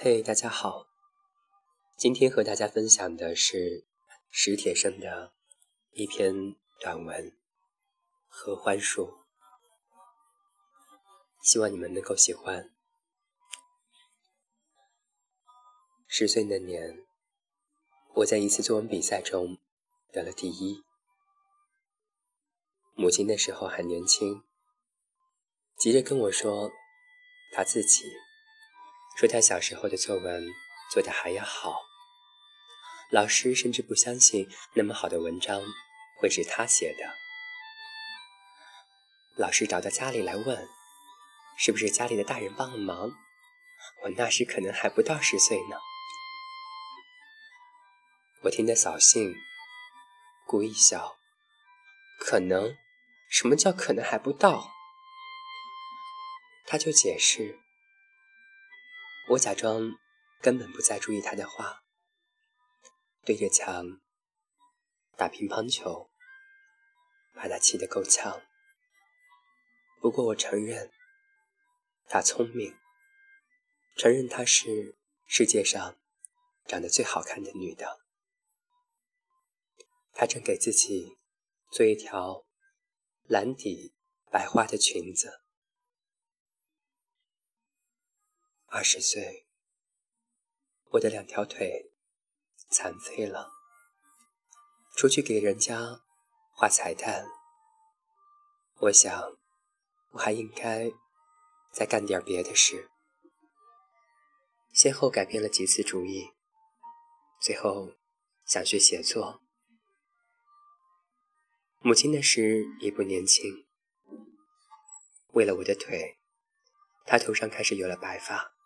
嘿，大家好！今天和大家分享的是史铁生的一篇短文《合欢树》，希望你们能够喜欢。十岁那年，我在一次作文比赛中得了第一。母亲那时候还年轻，急着跟我说，她自己。说他小时候的作文做得还要好，老师甚至不相信那么好的文章会是他写的。老师找到家里来问，是不是家里的大人帮了忙？我那时可能还不到十岁呢。我听得扫兴，故意笑。可能？什么叫可能还不到？他就解释。我假装根本不再注意他的话，对着墙打乒乓球，把他气得够呛。不过我承认，她聪明，承认她是世界上长得最好看的女的。她正给自己做一条蓝底白花的裙子。二十岁，我的两条腿残废了。出去给人家画彩蛋，我想我还应该再干点别的事。先后改变了几次主意，最后想学写作。母亲那时已不年轻，为了我的腿，她头上开始有了白发。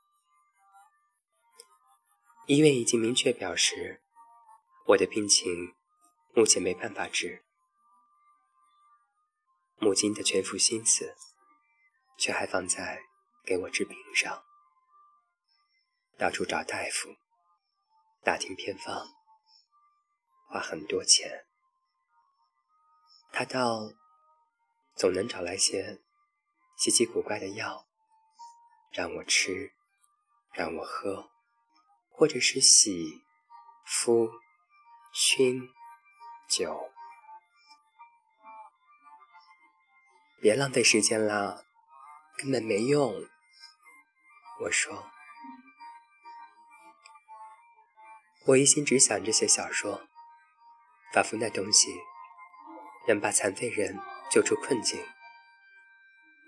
医院已经明确表示，我的病情目前没办法治。母亲的全副心思，却还放在给我治病上，到处找大夫，打听偏方，花很多钱。他倒总能找来些稀奇古怪的药，让我吃，让我喝。或者是洗、敷、熏、酒，别浪费时间了，根本没用。我说，我一心只想着写小说，仿佛那东西能把残废人救出困境。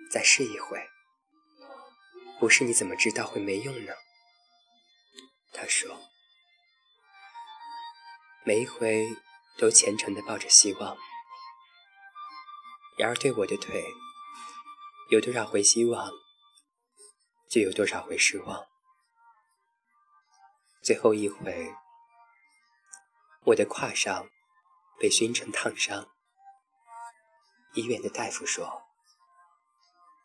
再试一回，不是你怎么知道会没用呢？他说：“每一回都虔诚的抱着希望，然而对我的腿，有多少回希望，就有多少回失望。最后一回，我的胯上被熏成烫伤。医院的大夫说，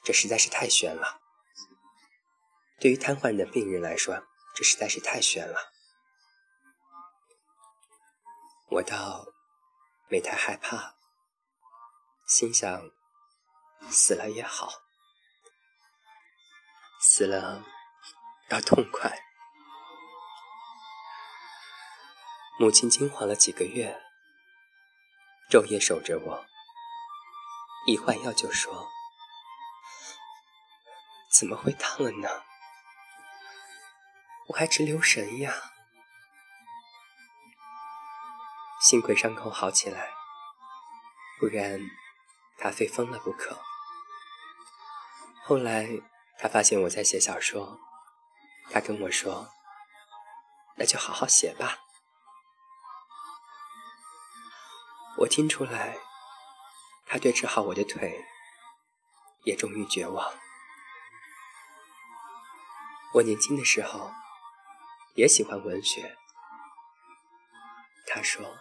这实在是太悬了，对于瘫痪的病人来说。”这实在是太悬了，我倒没太害怕，心想死了也好，死了要痛快。母亲惊慌了几个月，昼夜守着我，一换药就说：“怎么会烫了呢？”我还直留神呀，幸亏伤口好起来，不然他非疯了不可。后来他发现我在写小说，他跟我说：“那就好好写吧。”我听出来，他对治好我的腿也终于绝望。我年轻的时候。也喜欢文学，他说：“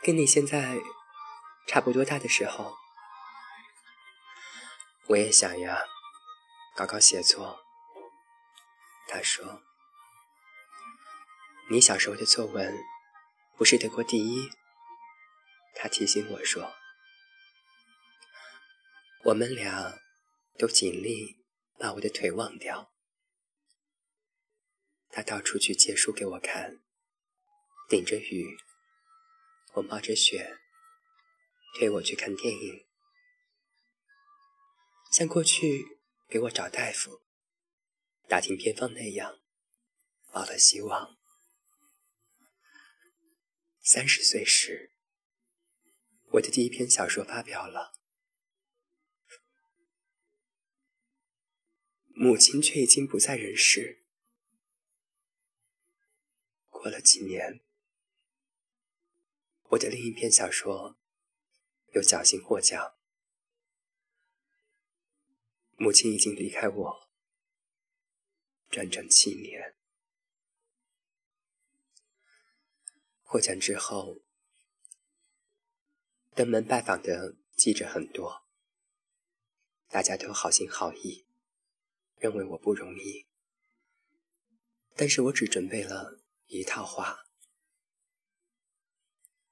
跟你现在差不多大的时候，我也想呀，搞搞写作。”他说：“你小时候的作文不是得过第一？”他提醒我说：“我们俩都尽力把我的腿忘掉。他到处去借书给我看，顶着雨，我冒着雪，推我去看电影，像过去给我找大夫、打听偏方那样，抱了希望。三十岁时，我的第一篇小说发表了。母亲却已经不在人世。过了几年，我的另一篇小说又侥幸获奖。母亲已经离开我整整七年。获奖之后，登门拜访的记者很多，大家都好心好意。认为我不容易，但是我只准备了一套话，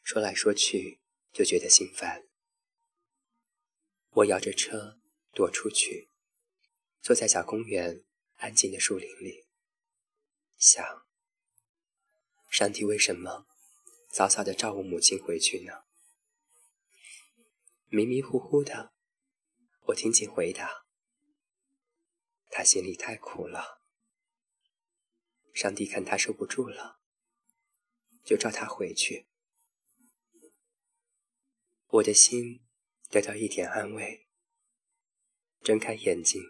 说来说去就觉得心烦。我摇着车躲出去，坐在小公园安静的树林里，想：上帝为什么早早的召我母亲回去呢？迷迷糊糊的，我听见回答。他心里太苦了，上帝看他受不住了，就召他回去。我的心得到一点安慰，睁开眼睛，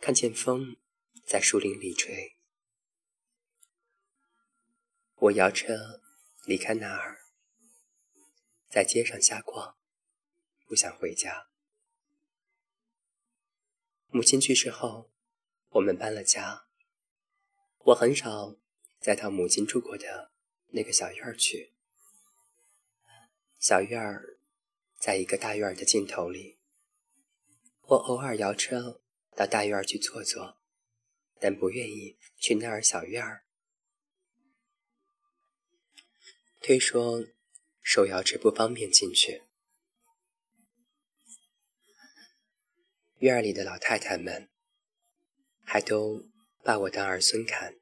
看见风在树林里吹。我摇车离开那儿，在街上瞎逛，不想回家。母亲去世后，我们搬了家。我很少再到母亲住过的那个小院儿去。小院儿在一个大院儿的尽头里。我偶尔摇车到大院儿去坐坐，但不愿意去那儿小院儿。推说手摇车不方便进去。院里的老太太们还都把我当儿孙看，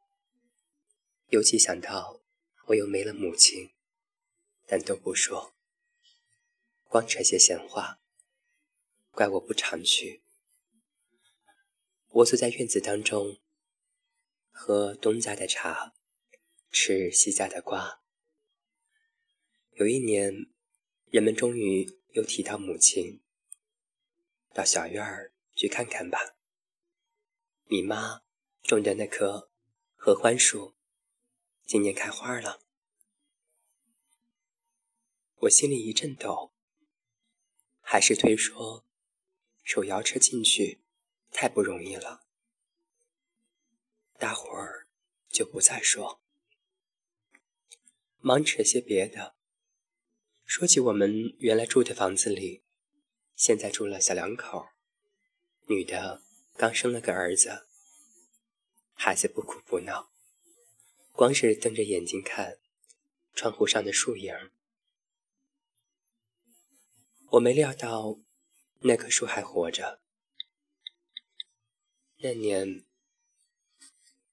尤其想到我又没了母亲，但都不说，光扯些闲话，怪我不常去。我坐在院子当中，喝东家的茶，吃西家的瓜。有一年，人们终于又提到母亲。到小院儿去看看吧。你妈种的那棵合欢树，今年开花了。我心里一阵抖，还是推说手摇车进去太不容易了。大伙儿就不再说，忙扯些别的。说起我们原来住的房子里。现在住了小两口，女的刚生了个儿子，孩子不哭不闹，光是瞪着眼睛看窗户上的树影。我没料到那棵树还活着。那年，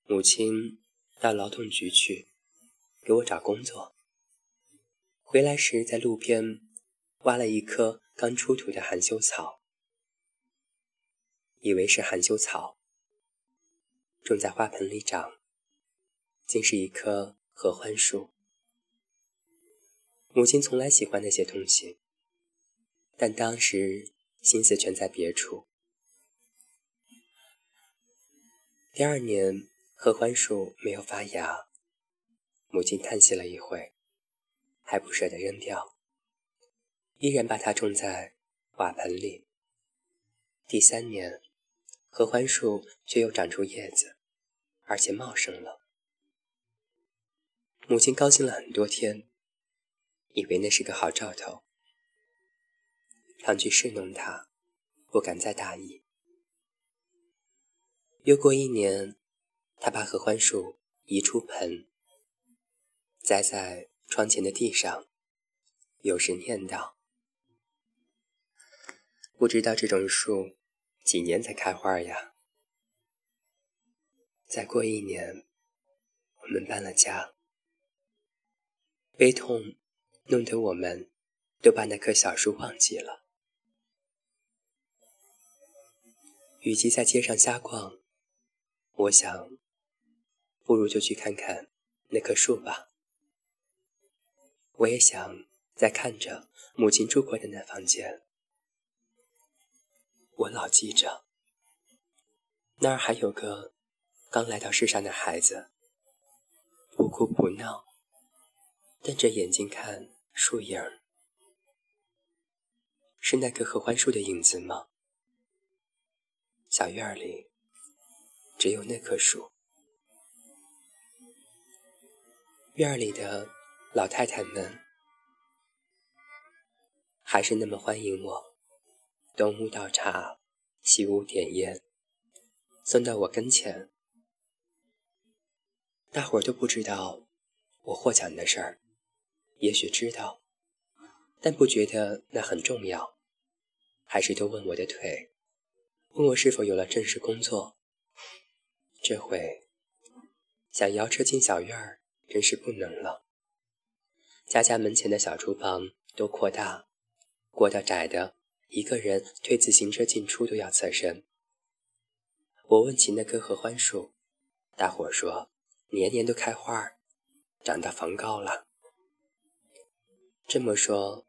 母亲到劳动局去给我找工作，回来时在路边挖了一棵。刚出土的含羞草，以为是含羞草，种在花盆里长，竟是一棵合欢树。母亲从来喜欢那些东西，但当时心思全在别处。第二年，合欢树没有发芽，母亲叹息了一会，还不舍得扔掉。依然把它种在瓦盆里。第三年，合欢树却又长出叶子，而且茂盛了。母亲高兴了很多天，以为那是个好兆头，常去侍弄它，不敢再大意。又过一年，他把合欢树移出盆，栽在窗前的地上，有时念叨。不知道这种树几年才开花呀？再过一年，我们搬了家，悲痛弄得我们都把那棵小树忘记了。与其在街上瞎逛，我想，不如就去看看那棵树吧。我也想再看着母亲住过的那房间。我老记着，那儿还有个刚来到世上的孩子，不哭不闹，瞪着眼睛看树影儿。是那棵合欢树的影子吗？小院里只有那棵树，院里的老太太们还是那么欢迎我。东屋倒茶，西屋点烟，送到我跟前。大伙儿都不知道我获奖的事儿，也许知道，但不觉得那很重要，还是都问我的腿，问我是否有了正式工作。这回想摇车进小院儿，真是不能了。家家门前的小厨房都扩大，过道窄的。一个人推自行车进出都要侧身。我问起那棵合欢树，大伙说年年都开花儿，长到房高了。这么说，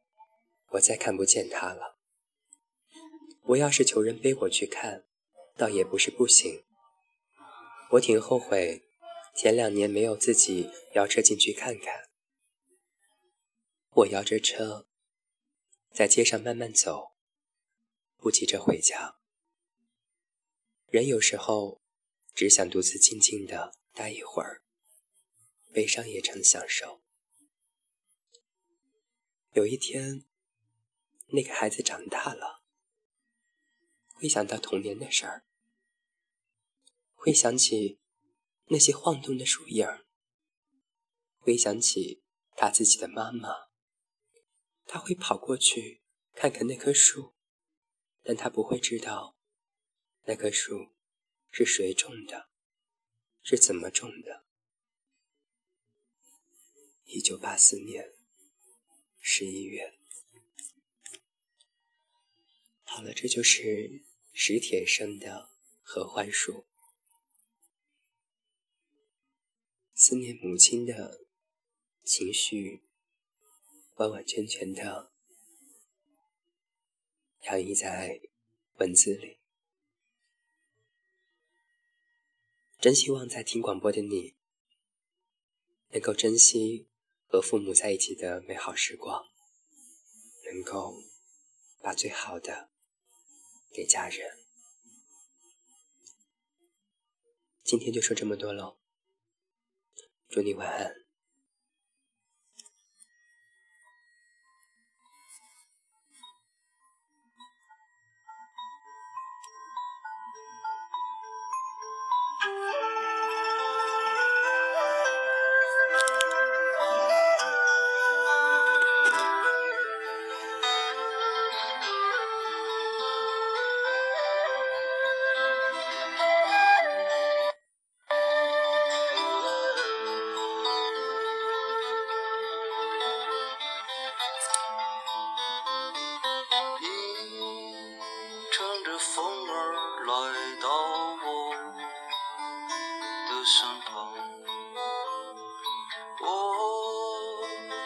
我再看不见它了。我要是求人背我去看，倒也不是不行。我挺后悔，前两年没有自己摇车进去看看。我摇着车，在街上慢慢走。不急着回家，人有时候只想独自静静的待一会儿，悲伤也成享受。有一天，那个孩子长大了，会想到童年的事儿，会想起那些晃动的树影儿，会想起他自己的妈妈，他会跑过去看看那棵树。但他不会知道，那棵树是谁种的，是怎么种的。一九八四年十一月，好了，这就是史铁生的合欢树，思念母亲的情绪，完完全全的。洋溢在文字里。真希望在听广播的你，能够珍惜和父母在一起的美好时光，能够把最好的给家人。今天就说这么多喽，祝你晚安。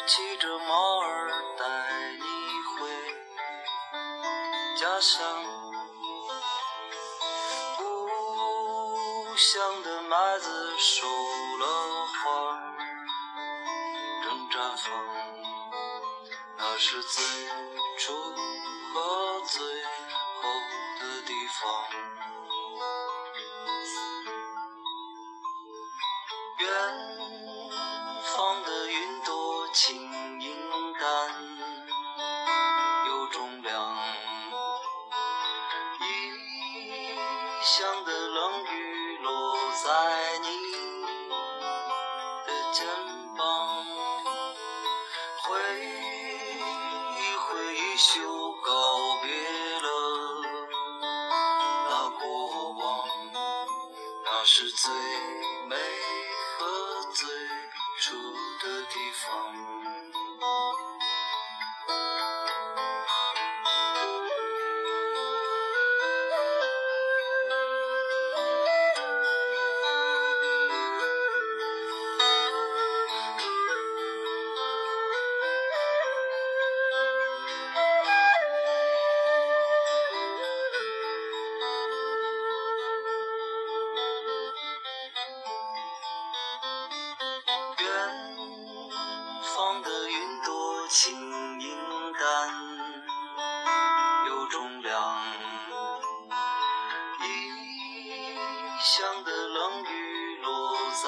骑着马儿带你回家乡，故乡的麦子熟了花正绽放，那是最初和乡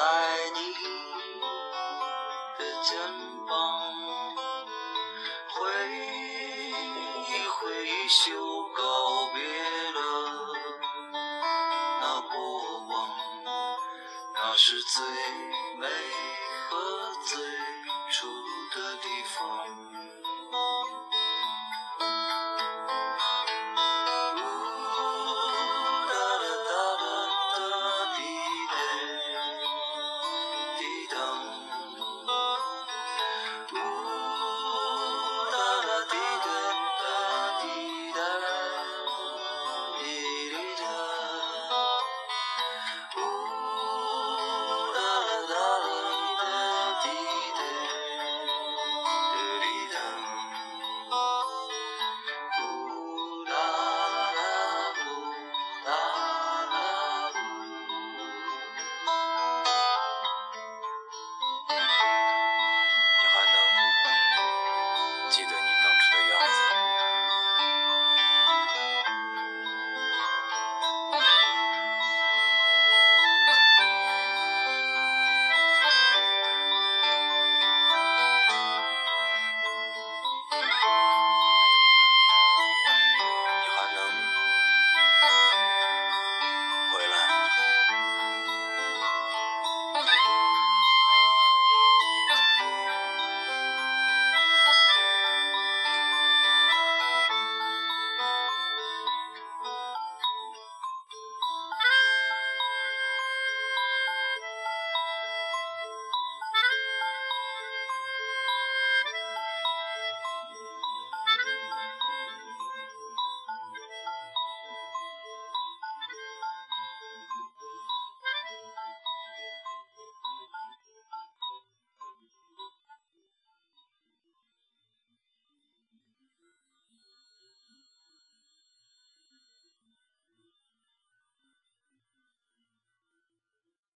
在你的肩